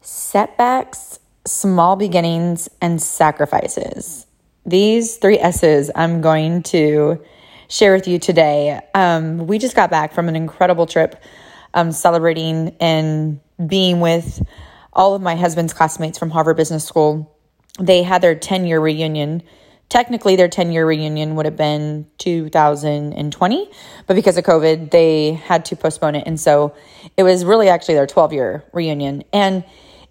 setbacks, small beginnings, and sacrifices. These three S's I'm going to share with you today. Um, we just got back from an incredible trip um, celebrating and being with all of my husband's classmates from Harvard Business School. They had their 10 year reunion. Technically, their 10 year reunion would have been 2020, but because of COVID, they had to postpone it. And so it was really actually their 12 year reunion. And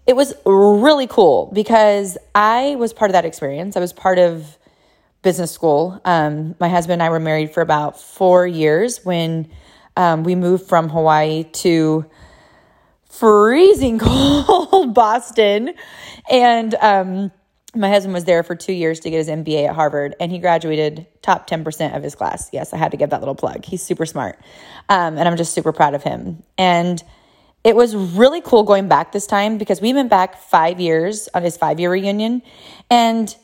it was really cool because I was part of that experience. I was part of business school. Um, my husband and I were married for about four years when um, we moved from Hawaii to freezing cold Boston. And um, my husband was there for two years to get his MBA at Harvard, and he graduated top 10% of his class. Yes, I had to give that little plug. He's super smart. Um, and I'm just super proud of him. And it was really cool going back this time because we went back five years on his five year reunion. And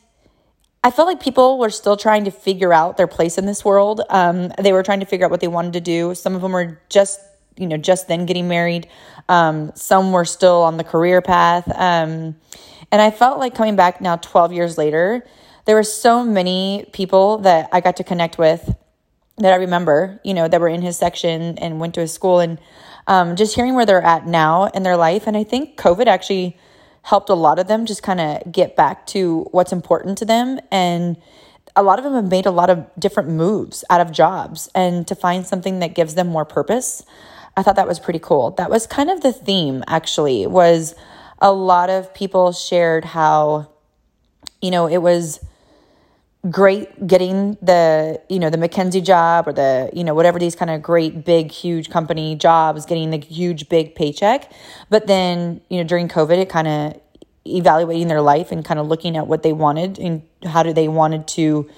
I felt like people were still trying to figure out their place in this world. Um, they were trying to figure out what they wanted to do. Some of them were just, you know, just then getting married. Um, some were still on the career path. Um, and I felt like coming back now 12 years later, there were so many people that I got to connect with that I remember, you know, that were in his section and went to his school. And um, just hearing where they're at now in their life. And I think COVID actually helped a lot of them just kind of get back to what's important to them. And a lot of them have made a lot of different moves out of jobs and to find something that gives them more purpose. I thought that was pretty cool. That was kind of the theme actually was a lot of people shared how you know it was great getting the you know the McKinsey job or the you know whatever these kind of great big huge company jobs getting the huge big paycheck. But then you know during covid it kind of evaluating their life and kind of looking at what they wanted and how do they wanted to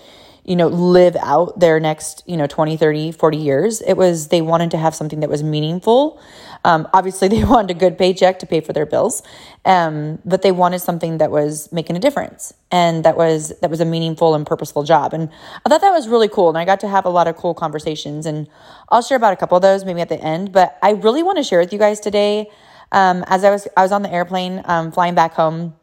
you know live out their next you know 20 30 40 years it was they wanted to have something that was meaningful. Um, obviously they wanted a good paycheck to pay for their bills um, but they wanted something that was making a difference and that was that was a meaningful and purposeful job. And i thought that was really cool and i got to have a lot of cool conversations and i'll share about a couple of those maybe at the end but i really want to share with you guys today. Um, as i was i was on the airplane um, flying back home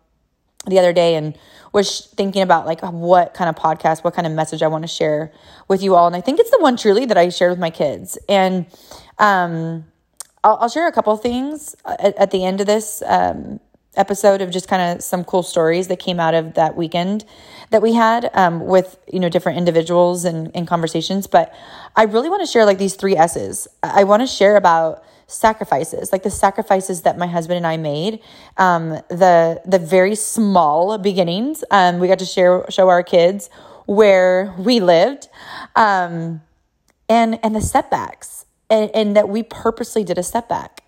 the other day and was thinking about like what kind of podcast, what kind of message I want to share with you all. And I think it's the one truly that I shared with my kids. And um, I'll, I'll, share a couple things at, at, the end of this um, episode of just kind of some cool stories that came out of that weekend that we had um, with you know different individuals and, and conversations. But I really want to share like these three S's. I want to share about sacrifices, like the sacrifices that my husband and I made, um, the the very small beginnings. Um, we got to share show our kids where we lived, um, and and the setbacks, and, and that we purposely did a setback.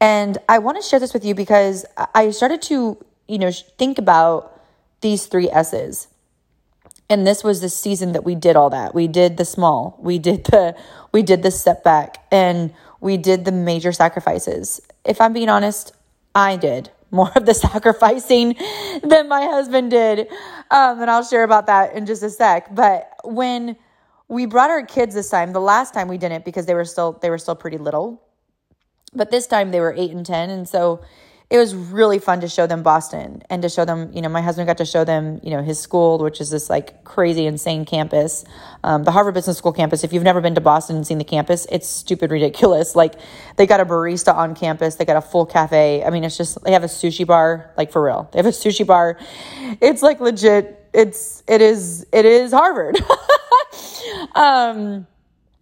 And I want to share this with you because I started to you know think about these three S's. And this was the season that we did all that. We did the small. We did the we did the setback and we did the major sacrifices. If I'm being honest, I did more of the sacrificing than my husband did. Um, and I'll share about that in just a sec. But when we brought our kids this time, the last time we didn't because they were still they were still pretty little. But this time they were eight and ten. And so it was really fun to show them Boston and to show them, you know, my husband got to show them, you know, his school, which is this like crazy, insane campus. Um, the Harvard Business School campus. If you've never been to Boston and seen the campus, it's stupid ridiculous. Like they got a barista on campus, they got a full cafe. I mean, it's just, they have a sushi bar, like for real. They have a sushi bar. It's like legit. It's, it is, it is Harvard. um,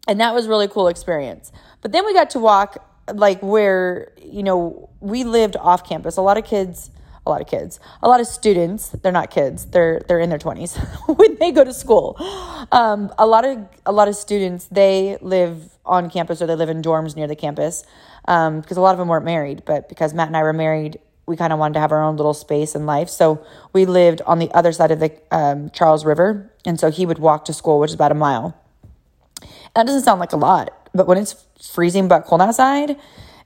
and that was really cool experience. But then we got to walk like where you know we lived off campus. A lot of kids a lot of kids a lot of students they're not kids they're they're in their 20s when they go to school. Um, a lot of a lot of students they live on campus or they live in dorms near the campus um, because a lot of them weren't married but because matt and i were married we kind of wanted to have our own little space in life. So we lived on the other side of the um, charles river and so he would walk to school which is about a mile. That doesn't sound like a lot but when it's freezing but cold outside,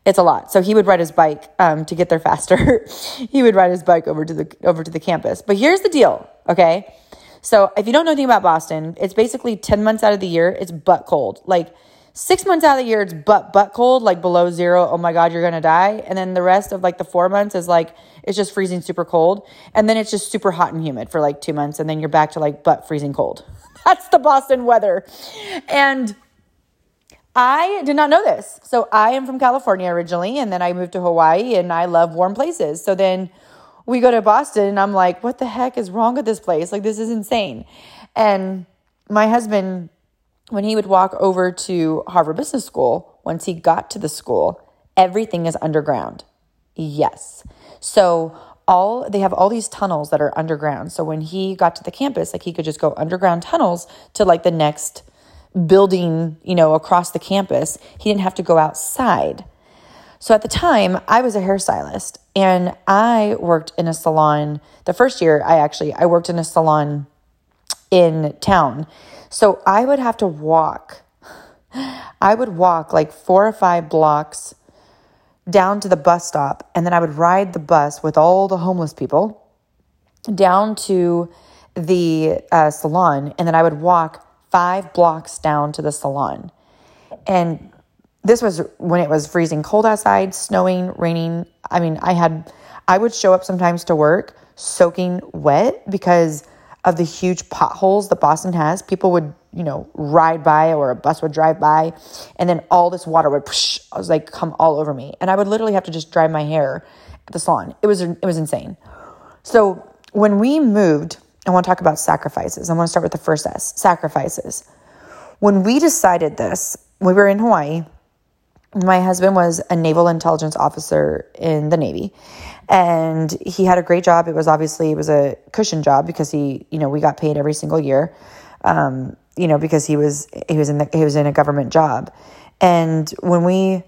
it's a lot. So he would ride his bike um, to get there faster. he would ride his bike over to the over to the campus. But here's the deal, okay? So if you don't know anything about Boston, it's basically 10 months out of the year, it's butt cold. Like Six months out of the year, it's butt butt cold, like below zero. Oh my god, you're gonna die. And then the rest of like the four months is like it's just freezing super cold, and then it's just super hot and humid for like two months, and then you're back to like butt freezing cold. That's the Boston weather, and I did not know this. So I am from California originally, and then I moved to Hawaii, and I love warm places. So then we go to Boston, and I'm like, what the heck is wrong with this place? Like, this is insane. And my husband when he would walk over to Harvard Business School, once he got to the school, everything is underground. Yes. So all they have all these tunnels that are underground. So when he got to the campus, like he could just go underground tunnels to like the next building, you know, across the campus. He didn't have to go outside. So at the time, I was a hairstylist and I worked in a salon. The first year I actually I worked in a salon in town so I would have to walk. I would walk like four or five blocks down to the bus stop, and then I would ride the bus with all the homeless people down to the uh, salon, and then I would walk five blocks down to the salon. And this was when it was freezing cold outside, snowing, raining. I mean, I had, I would show up sometimes to work soaking wet because of the huge potholes that Boston has. People would, you know, ride by or a bus would drive by and then all this water would push, I was like come all over me. And I would literally have to just dry my hair at the salon. It was it was insane. So when we moved, I want to talk about sacrifices. I want to start with the first S, sacrifices. When we decided this, we were in Hawaii. My husband was a naval intelligence officer in the Navy and he had a great job. It was obviously it was a cushion job because he, you know, we got paid every single year. Um, you know, because he was he was in the he was in a government job. And when we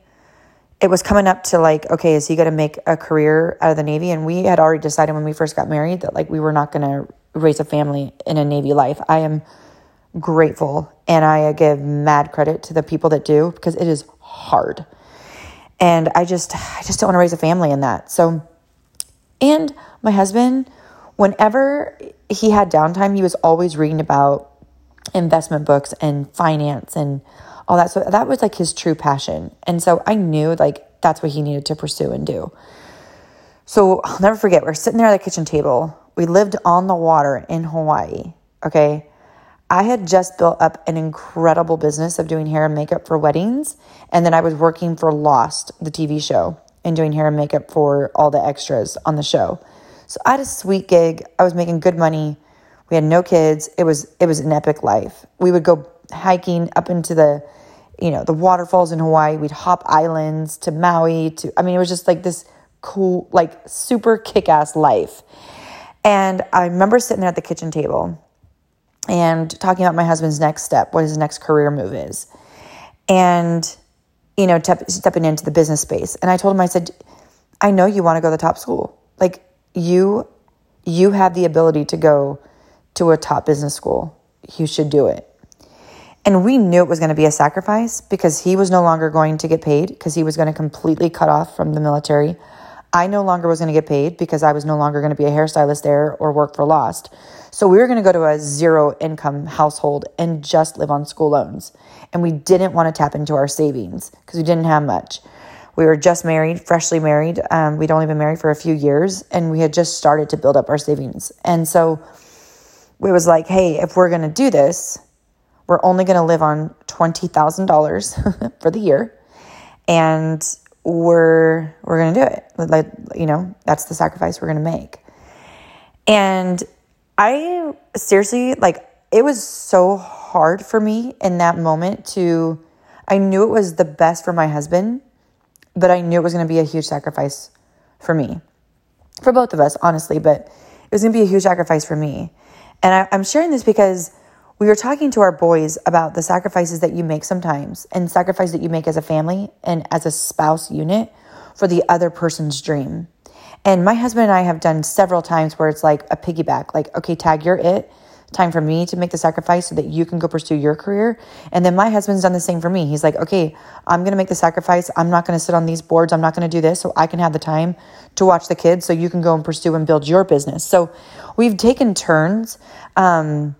it was coming up to like, okay, is he going to make a career out of the Navy? And we had already decided when we first got married that like we were not going to raise a family in a Navy life. I am grateful and I give mad credit to the people that do because it is hard. And I just I just don't want to raise a family in that. So and my husband, whenever he had downtime, he was always reading about investment books and finance and all that. So that was like his true passion. And so I knew like that's what he needed to pursue and do. So I'll never forget, we're sitting there at the kitchen table. We lived on the water in Hawaii. Okay. I had just built up an incredible business of doing hair and makeup for weddings. And then I was working for Lost, the TV show and doing hair and makeup for all the extras on the show. So I had a sweet gig. I was making good money. We had no kids. It was it was an epic life. We would go hiking up into the you know, the waterfalls in Hawaii. We'd hop islands to Maui to I mean it was just like this cool like super kick-ass life. And I remember sitting there at the kitchen table and talking about my husband's next step, what his next career move is. And you know, te- stepping into the business space. And I told him, I said, I know you want to go to the top school. Like you, you have the ability to go to a top business school. You should do it. And we knew it was going to be a sacrifice because he was no longer going to get paid because he was going to completely cut off from the military. I no longer was going to get paid because I was no longer going to be a hairstylist there or work for Lost. So we were going to go to a zero income household and just live on school loans and we didn't want to tap into our savings because we didn't have much. We were just married, freshly married. Um, we'd only been married for a few years, and we had just started to build up our savings. And so it was like, hey, if we're going to do this, we're only going to live on $20,000 for the year. And we're we're going to do it. Like you know, that's the sacrifice we're going to make. And I seriously like it was so hard for me in that moment to, I knew it was the best for my husband, but I knew it was going to be a huge sacrifice for me, for both of us, honestly, but it was going to be a huge sacrifice for me. And I, I'm sharing this because we were talking to our boys about the sacrifices that you make sometimes and sacrifice that you make as a family and as a spouse unit for the other person's dream. And my husband and I have done several times where it's like a piggyback, like, okay, tag, you're it time for me to make the sacrifice so that you can go pursue your career. And then my husband's done the same for me. He's like, okay, I'm going to make the sacrifice. I'm not going to sit on these boards. I'm not going to do this so I can have the time to watch the kids so you can go and pursue and build your business. So we've taken turns. Um,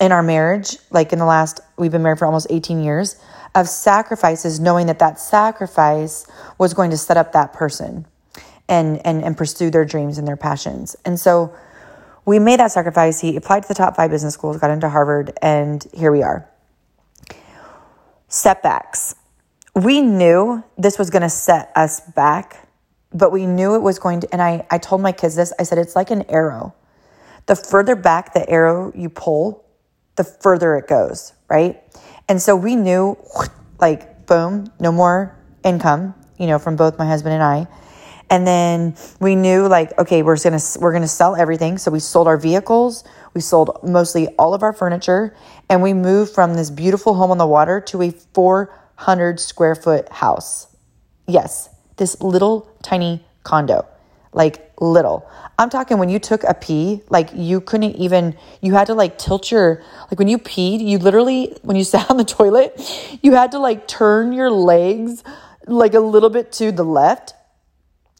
in our marriage, like in the last, we've been married for almost 18 years, of sacrifices, knowing that that sacrifice was going to set up that person and, and, and pursue their dreams and their passions. And so we made that sacrifice. He applied to the top five business schools, got into Harvard, and here we are. Setbacks. We knew this was going to set us back, but we knew it was going to, and I, I told my kids this I said, it's like an arrow. The further back the arrow you pull, the further it goes, right? And so we knew, like, boom, no more income, you know, from both my husband and I. And then we knew, like, okay, we're gonna we're gonna sell everything. So we sold our vehicles, we sold mostly all of our furniture, and we moved from this beautiful home on the water to a 400 square foot house. Yes, this little tiny condo like little. I'm talking when you took a pee, like you couldn't even, you had to like tilt your, like when you peed, you literally, when you sat on the toilet, you had to like turn your legs like a little bit to the left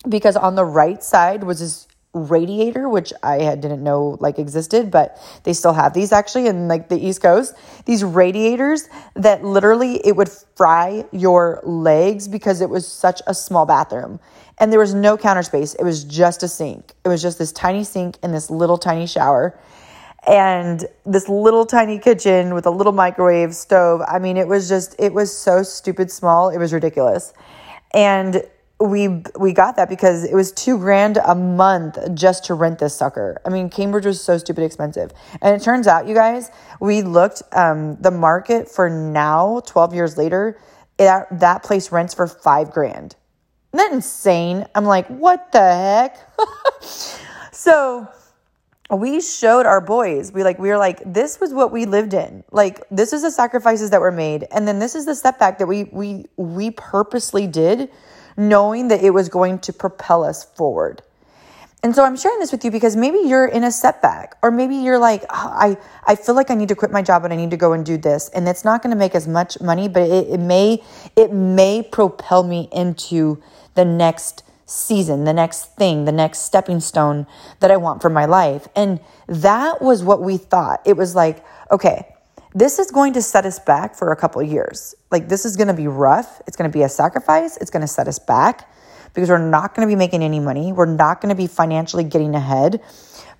because on the right side was this radiator which i had didn't know like existed but they still have these actually in like the east coast these radiators that literally it would fry your legs because it was such a small bathroom and there was no counter space. It was just a sink. It was just this tiny sink and this little tiny shower. And this little tiny kitchen with a little microwave stove. I mean it was just it was so stupid small. It was ridiculous. And we we got that because it was two grand a month just to rent this sucker. I mean, Cambridge was so stupid expensive, and it turns out, you guys, we looked um, the market for now, twelve years later, that that place rents for five grand. That insane? I'm like, what the heck? so we showed our boys we like we were like this was what we lived in like this is the sacrifices that were made and then this is the step back that we we we purposely did knowing that it was going to propel us forward. And so I'm sharing this with you because maybe you're in a setback, or maybe you're like, oh, I, I feel like I need to quit my job and I need to go and do this. And it's not going to make as much money, but it, it may, it may propel me into the next season, the next thing, the next stepping stone that I want for my life. And that was what we thought. It was like, okay, this is going to set us back for a couple years. Like, this is going to be rough. It's going to be a sacrifice. It's going to set us back because we're not going to be making any money. We're not going to be financially getting ahead,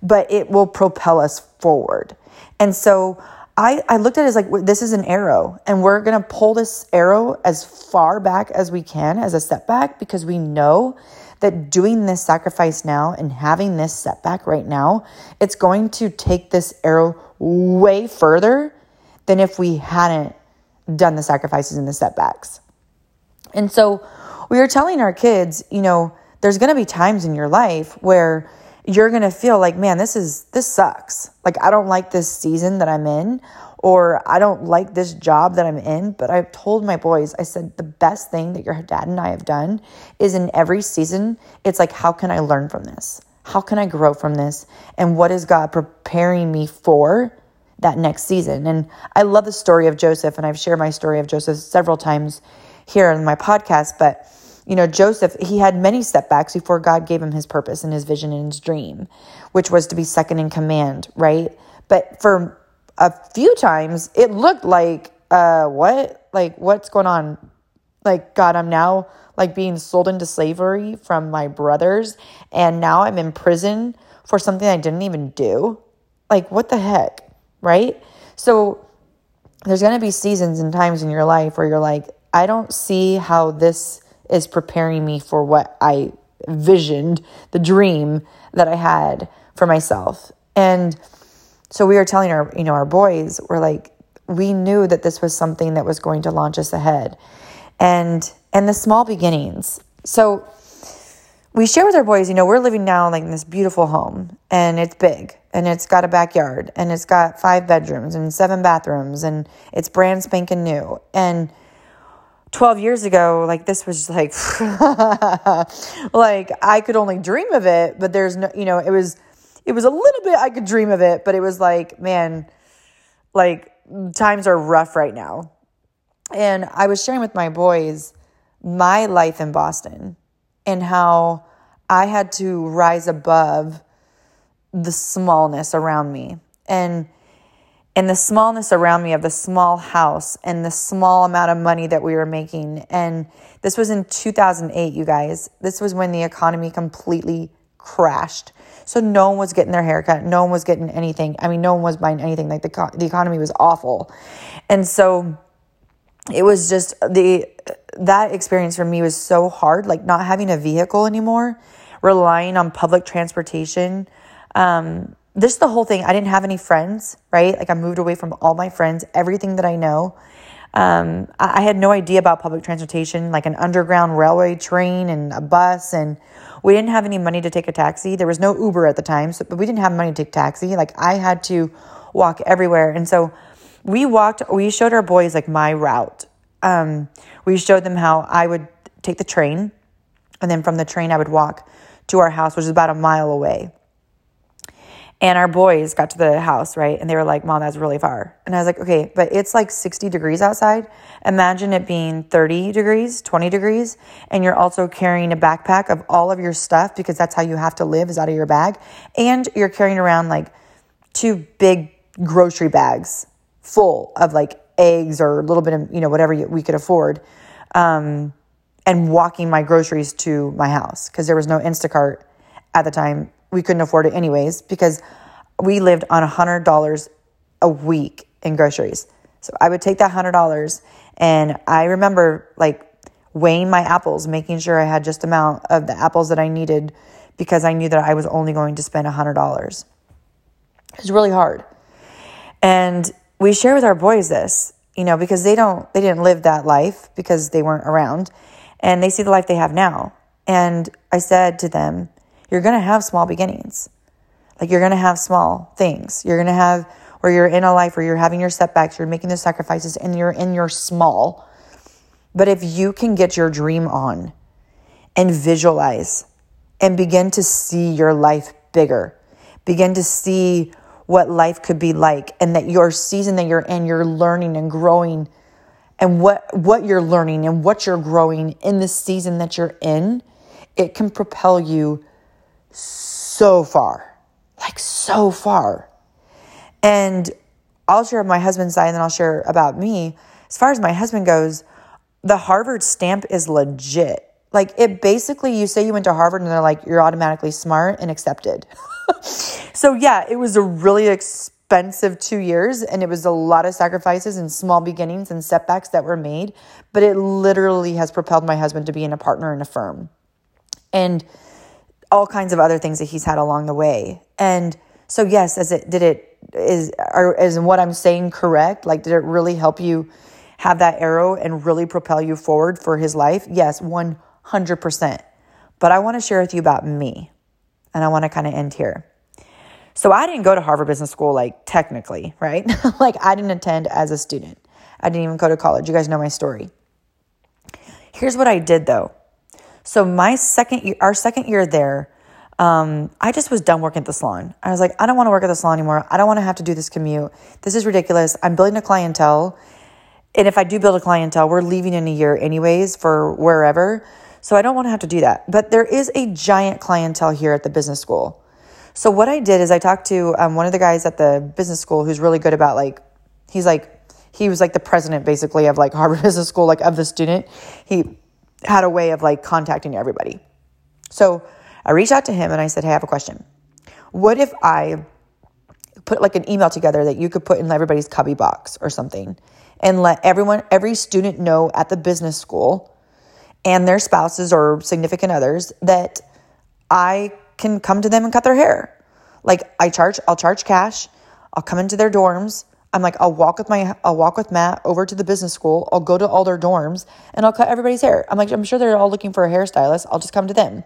but it will propel us forward. And so, I, I looked at it as like this is an arrow, and we're gonna pull this arrow as far back as we can as a setback because we know that doing this sacrifice now and having this setback right now, it's going to take this arrow way further than if we hadn't done the sacrifices and the setbacks. And so we are telling our kids, you know, there's going to be times in your life where you're going to feel like, man, this is this sucks. Like I don't like this season that I'm in or I don't like this job that I'm in, but I've told my boys, I said the best thing that your dad and I have done is in every season, it's like how can I learn from this? How can I grow from this? And what is God preparing me for that next season. And I love the story of Joseph, and I've shared my story of Joseph several times here in my podcast. But, you know, Joseph, he had many setbacks before God gave him his purpose and his vision and his dream, which was to be second in command, right? But for a few times, it looked like, uh, what? Like, what's going on? Like, God, I'm now like being sold into slavery from my brothers, and now I'm in prison for something I didn't even do. Like, what the heck? right? So there's going to be seasons and times in your life where you're like, I don't see how this is preparing me for what I visioned, the dream that I had for myself. And so we were telling our, you know, our boys, we're like, we knew that this was something that was going to launch us ahead. And and the small beginnings. So we share with our boys, you know, we're living now like in this beautiful home and it's big and it's got a backyard and it's got five bedrooms and seven bathrooms and it's brand spanking new. And 12 years ago, like this was like, like I could only dream of it, but there's no, you know, it was, it was a little bit, I could dream of it, but it was like, man, like times are rough right now. And I was sharing with my boys my life in Boston and how I had to rise above the smallness around me. And and the smallness around me of the small house and the small amount of money that we were making. And this was in 2008, you guys. This was when the economy completely crashed. So no one was getting their haircut. No one was getting anything. I mean, no one was buying anything. Like the, the economy was awful. And so it was just the, that experience for me was so hard. Like not having a vehicle anymore, relying on public transportation. Um, this is the whole thing. I didn't have any friends, right? Like I moved away from all my friends, everything that I know. Um, I, I had no idea about public transportation, like an underground railway train and a bus, and we didn't have any money to take a taxi. There was no Uber at the time, so but we didn't have money to take taxi. Like I had to walk everywhere, and so we walked. We showed our boys like my route. Um, we showed them how I would take the train, and then from the train I would walk to our house, which is about a mile away. And our boys got to the house, right? And they were like, Mom, that's really far. And I was like, Okay, but it's like 60 degrees outside. Imagine it being 30 degrees, 20 degrees, and you're also carrying a backpack of all of your stuff because that's how you have to live is out of your bag. And you're carrying around like two big grocery bags full of like eggs or a little bit of, you know, whatever we could afford. Um, and walking my groceries to my house because there was no Instacart at the time we couldn't afford it anyways because we lived on $100 a week in groceries. So I would take that $100 and I remember like weighing my apples, making sure I had just the amount of the apples that I needed because I knew that I was only going to spend $100. It was really hard. And we share with our boys this, you know, because they don't they didn't live that life because they weren't around and they see the life they have now. And I said to them, you're going to have small beginnings. Like you're going to have small things. You're going to have where you're in a life where you're having your setbacks, you're making the sacrifices, and you're in your small. But if you can get your dream on and visualize and begin to see your life bigger, begin to see what life could be like, and that your season that you're in, you're learning and growing, and what, what you're learning and what you're growing in the season that you're in, it can propel you so far, like so far. And I'll share my husband's side and then I'll share about me. As far as my husband goes, the Harvard stamp is legit. Like it basically, you say you went to Harvard and they're like, you're automatically smart and accepted. so, yeah, it was a really expensive two years and it was a lot of sacrifices and small beginnings and setbacks that were made. But it literally has propelled my husband to being a partner in a firm. And all kinds of other things that he's had along the way. And so, yes, as it did it is are, is what I'm saying correct? Like, did it really help you have that arrow and really propel you forward for his life? Yes, 100%. But I want to share with you about me, and I want to kind of end here. So, I didn't go to Harvard Business School, like technically, right? like, I didn't attend as a student. I didn't even go to college. You guys know my story. Here's what I did though so my second year, our second year there, um, I just was done working at the salon. I was like, I don't want to work at the salon anymore. I don't want to have to do this commute. This is ridiculous. I'm building a clientele. And if I do build a clientele, we're leaving in a year anyways for wherever. So I don't want to have to do that. But there is a giant clientele here at the business school. So what I did is I talked to um, one of the guys at the business school who's really good about like, he's like, he was like the president basically of like Harvard Business School, like of the student. He had a way of like contacting everybody. So I reached out to him and I said, Hey, I have a question. What if I put like an email together that you could put in everybody's cubby box or something and let everyone, every student know at the business school and their spouses or significant others that I can come to them and cut their hair. Like I charge, I'll charge cash. I'll come into their dorms. I'm like, I'll walk with my, I'll walk with Matt over to the business school. I'll go to all their dorms and I'll cut everybody's hair. I'm like, I'm sure they're all looking for a hairstylist. I'll just come to them.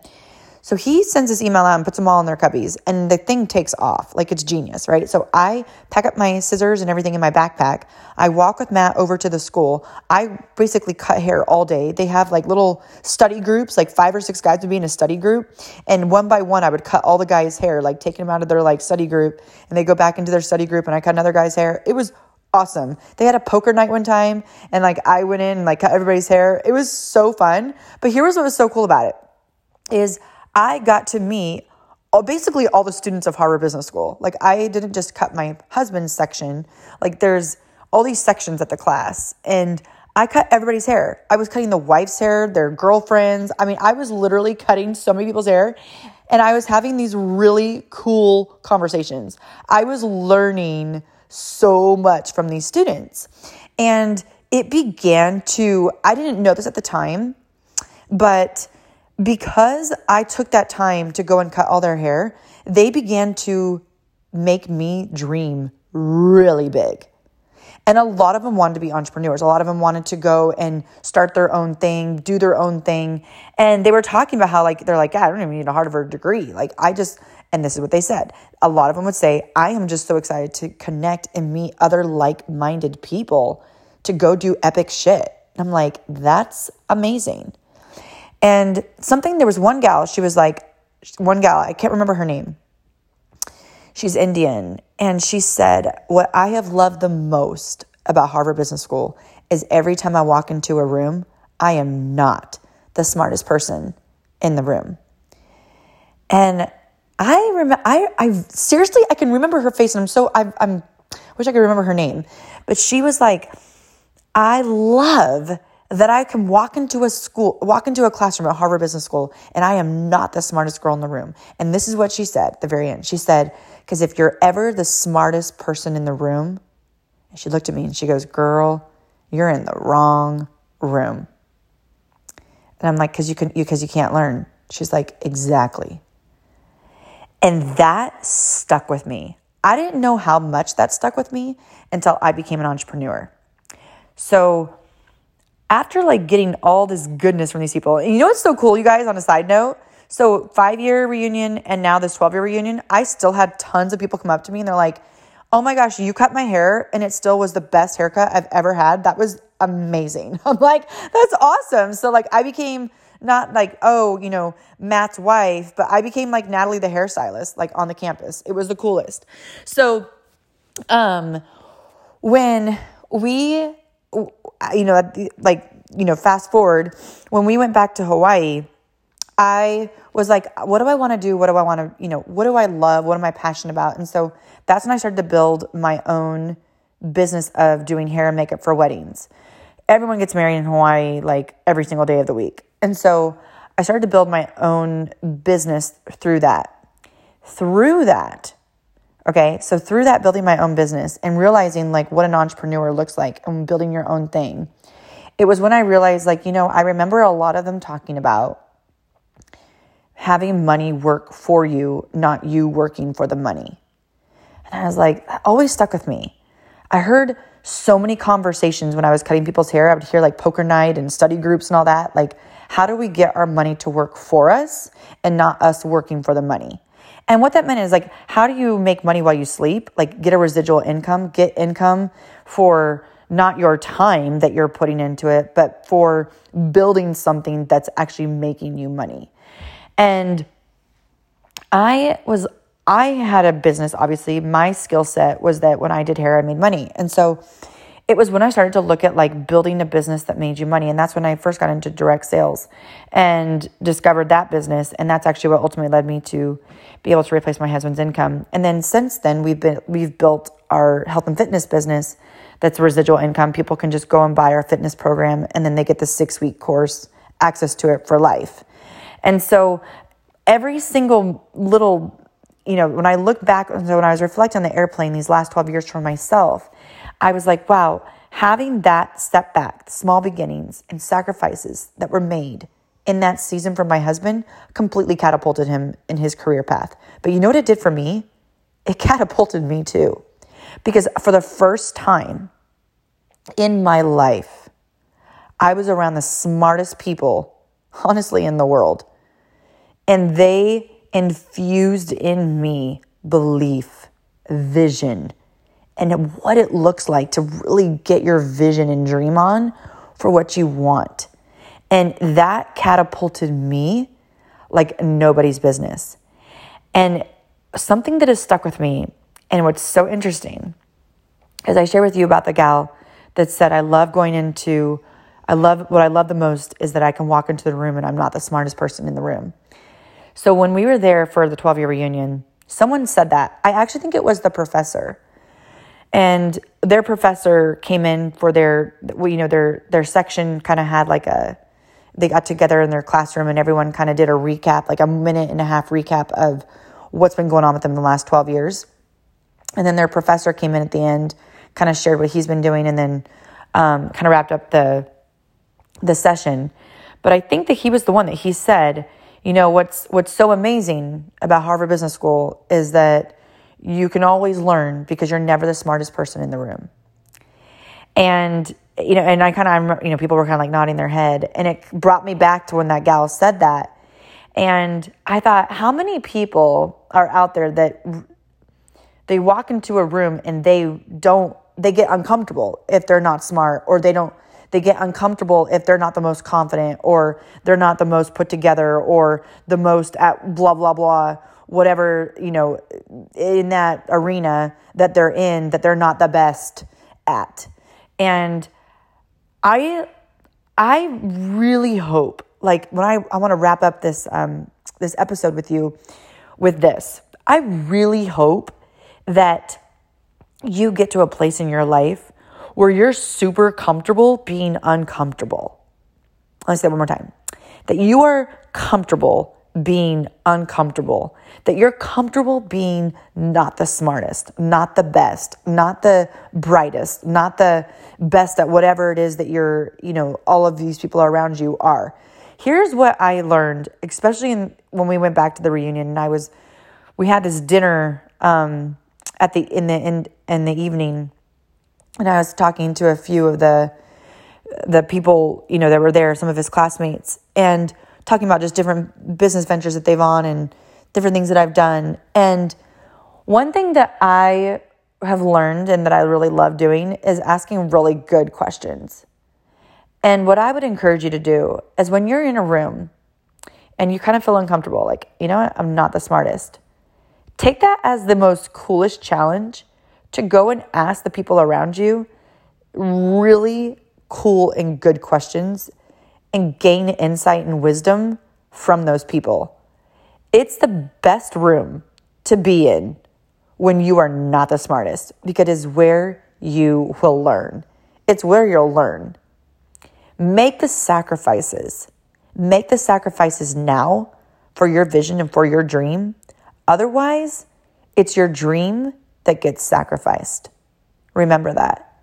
So he sends this email out and puts them all in their cubbies, and the thing takes off. Like it's genius, right? So I pack up my scissors and everything in my backpack. I walk with Matt over to the school. I basically cut hair all day. They have like little study groups, like five or six guys would be in a study group. And one by one, I would cut all the guys' hair, like taking them out of their like study group, and they go back into their study group, and I cut another guy's hair. It was awesome. They had a poker night one time and like I went in and like cut everybody's hair. It was so fun. But here was what was so cool about it is I got to meet basically all the students of Harvard Business School. Like I didn't just cut my husband's section. Like there's all these sections at the class and I cut everybody's hair. I was cutting the wife's hair, their girlfriends. I mean, I was literally cutting so many people's hair and I was having these really cool conversations. I was learning so much from these students. And it began to, I didn't know this at the time, but because I took that time to go and cut all their hair, they began to make me dream really big. And a lot of them wanted to be entrepreneurs. A lot of them wanted to go and start their own thing, do their own thing. And they were talking about how, like, they're like, I don't even need a Harvard degree. Like, I just, and this is what they said. A lot of them would say, I am just so excited to connect and meet other like minded people to go do epic shit. I'm like, that's amazing. And something, there was one gal, she was like, one gal, I can't remember her name. She's Indian. And she said, What I have loved the most about Harvard Business School is every time I walk into a room, I am not the smartest person in the room. And I remember, I, I seriously, I can remember her face, and I'm so, I, I'm, wish I could remember her name, but she was like, I love that I can walk into a school, walk into a classroom at Harvard Business School, and I am not the smartest girl in the room. And this is what she said at the very end. She said, Because if you're ever the smartest person in the room, and she looked at me and she goes, Girl, you're in the wrong room. And I'm like, Because you can, because you can't learn. She's like, Exactly. And that stuck with me. I didn't know how much that stuck with me until I became an entrepreneur. So after like getting all this goodness from these people, and you know what's so cool, you guys, on a side note? So, five year reunion and now this 12 year reunion, I still had tons of people come up to me and they're like, oh my gosh, you cut my hair and it still was the best haircut I've ever had. That was amazing. I'm like, that's awesome. So, like, I became not like, oh, you know, Matt's wife, but I became like Natalie the hairstylist, like on the campus. It was the coolest. So, um, when we you know, like, you know, fast forward, when we went back to Hawaii, I was like, what do I want to do? What do I want to, you know, what do I love? What am I passionate about? And so that's when I started to build my own business of doing hair and makeup for weddings. Everyone gets married in Hawaii like every single day of the week. And so I started to build my own business through that. Through that, Okay. So through that, building my own business and realizing like what an entrepreneur looks like and building your own thing, it was when I realized like, you know, I remember a lot of them talking about having money work for you, not you working for the money. And I was like, that always stuck with me. I heard so many conversations when I was cutting people's hair. I would hear like poker night and study groups and all that. Like, how do we get our money to work for us and not us working for the money? And what that meant is like, how do you make money while you sleep? Like, get a residual income, get income for not your time that you're putting into it, but for building something that's actually making you money. And I was, I had a business, obviously. My skill set was that when I did hair, I made money. And so, it was when I started to look at like building a business that made you money. And that's when I first got into direct sales and discovered that business. And that's actually what ultimately led me to be able to replace my husband's income. And then since then we've been we've built our health and fitness business that's residual income. People can just go and buy our fitness program and then they get the six week course access to it for life. And so every single little you know, when I look back, so when I was reflecting on the airplane these last 12 years for myself, I was like, wow, having that step back, small beginnings and sacrifices that were made in that season for my husband completely catapulted him in his career path. But you know what it did for me? It catapulted me too. Because for the first time in my life, I was around the smartest people, honestly, in the world. And they infused in me belief, vision, and what it looks like to really get your vision and dream on for what you want. And that catapulted me like nobody's business. And something that has stuck with me, and what's so interesting, is I share with you about the gal that said, I love going into, I love, what I love the most is that I can walk into the room and I'm not the smartest person in the room. So when we were there for the 12 year reunion, someone said that. I actually think it was the professor. And their professor came in for their, you know, their their section kind of had like a, they got together in their classroom and everyone kind of did a recap, like a minute and a half recap of what's been going on with them the last 12 years. And then their professor came in at the end, kind of shared what he's been doing, and then um, kind of wrapped up the the session. But I think that he was the one that he said, you know, what's what's so amazing about Harvard Business School is that you can always learn because you're never the smartest person in the room. And you know, and I kind of, you know, people were kind of like nodding their head, and it brought me back to when that gal said that, and I thought, how many people are out there that they walk into a room and they don't, they get uncomfortable if they're not smart, or they don't, they get uncomfortable if they're not the most confident, or they're not the most put together, or the most at blah blah blah whatever, you know, in that arena that they're in that they're not the best at. And I I really hope like when I, I want to wrap up this um, this episode with you with this. I really hope that you get to a place in your life where you're super comfortable being uncomfortable. Let me say it one more time. That you are comfortable being uncomfortable, that you're comfortable being not the smartest, not the best, not the brightest, not the best at whatever it is that you're, you know, all of these people around you are. Here's what I learned, especially in, when we went back to the reunion and I was, we had this dinner um, at the in the in, in the evening, and I was talking to a few of the the people you know that were there, some of his classmates, and talking about just different business ventures that they've on and different things that I've done. And one thing that I have learned and that I really love doing is asking really good questions. And what I would encourage you to do is when you're in a room and you kind of feel uncomfortable, like, you know what, I'm not the smartest, take that as the most coolest challenge to go and ask the people around you really cool and good questions and gain insight and wisdom from those people. It's the best room to be in when you are not the smartest because it is where you will learn. It's where you'll learn. Make the sacrifices. Make the sacrifices now for your vision and for your dream. Otherwise, it's your dream that gets sacrificed. Remember that.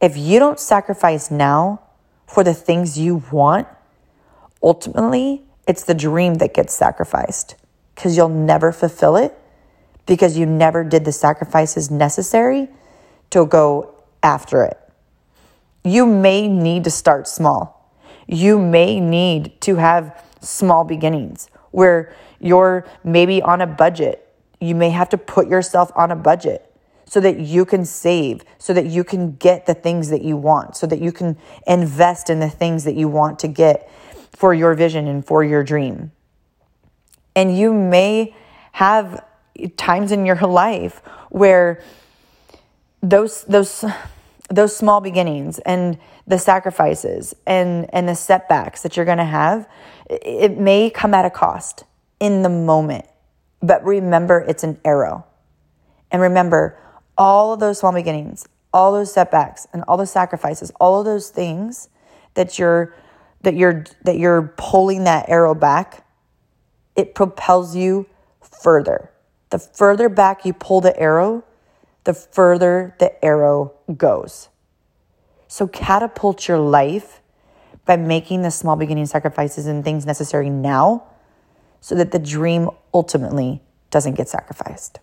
If you don't sacrifice now, for the things you want, ultimately, it's the dream that gets sacrificed because you'll never fulfill it because you never did the sacrifices necessary to go after it. You may need to start small. You may need to have small beginnings where you're maybe on a budget. You may have to put yourself on a budget so that you can save, so that you can get the things that you want, so that you can invest in the things that you want to get for your vision and for your dream. And you may have times in your life where those those those small beginnings and the sacrifices and and the setbacks that you're going to have it may come at a cost in the moment but remember it's an arrow and remember all of those small beginnings, all those setbacks and all those sacrifices, all of those things that you're that you're that you're pulling that arrow back, it propels you further. The further back you pull the arrow, the further the arrow goes. So catapult your life by making the small beginning sacrifices and things necessary now so that the dream ultimately doesn't get sacrificed.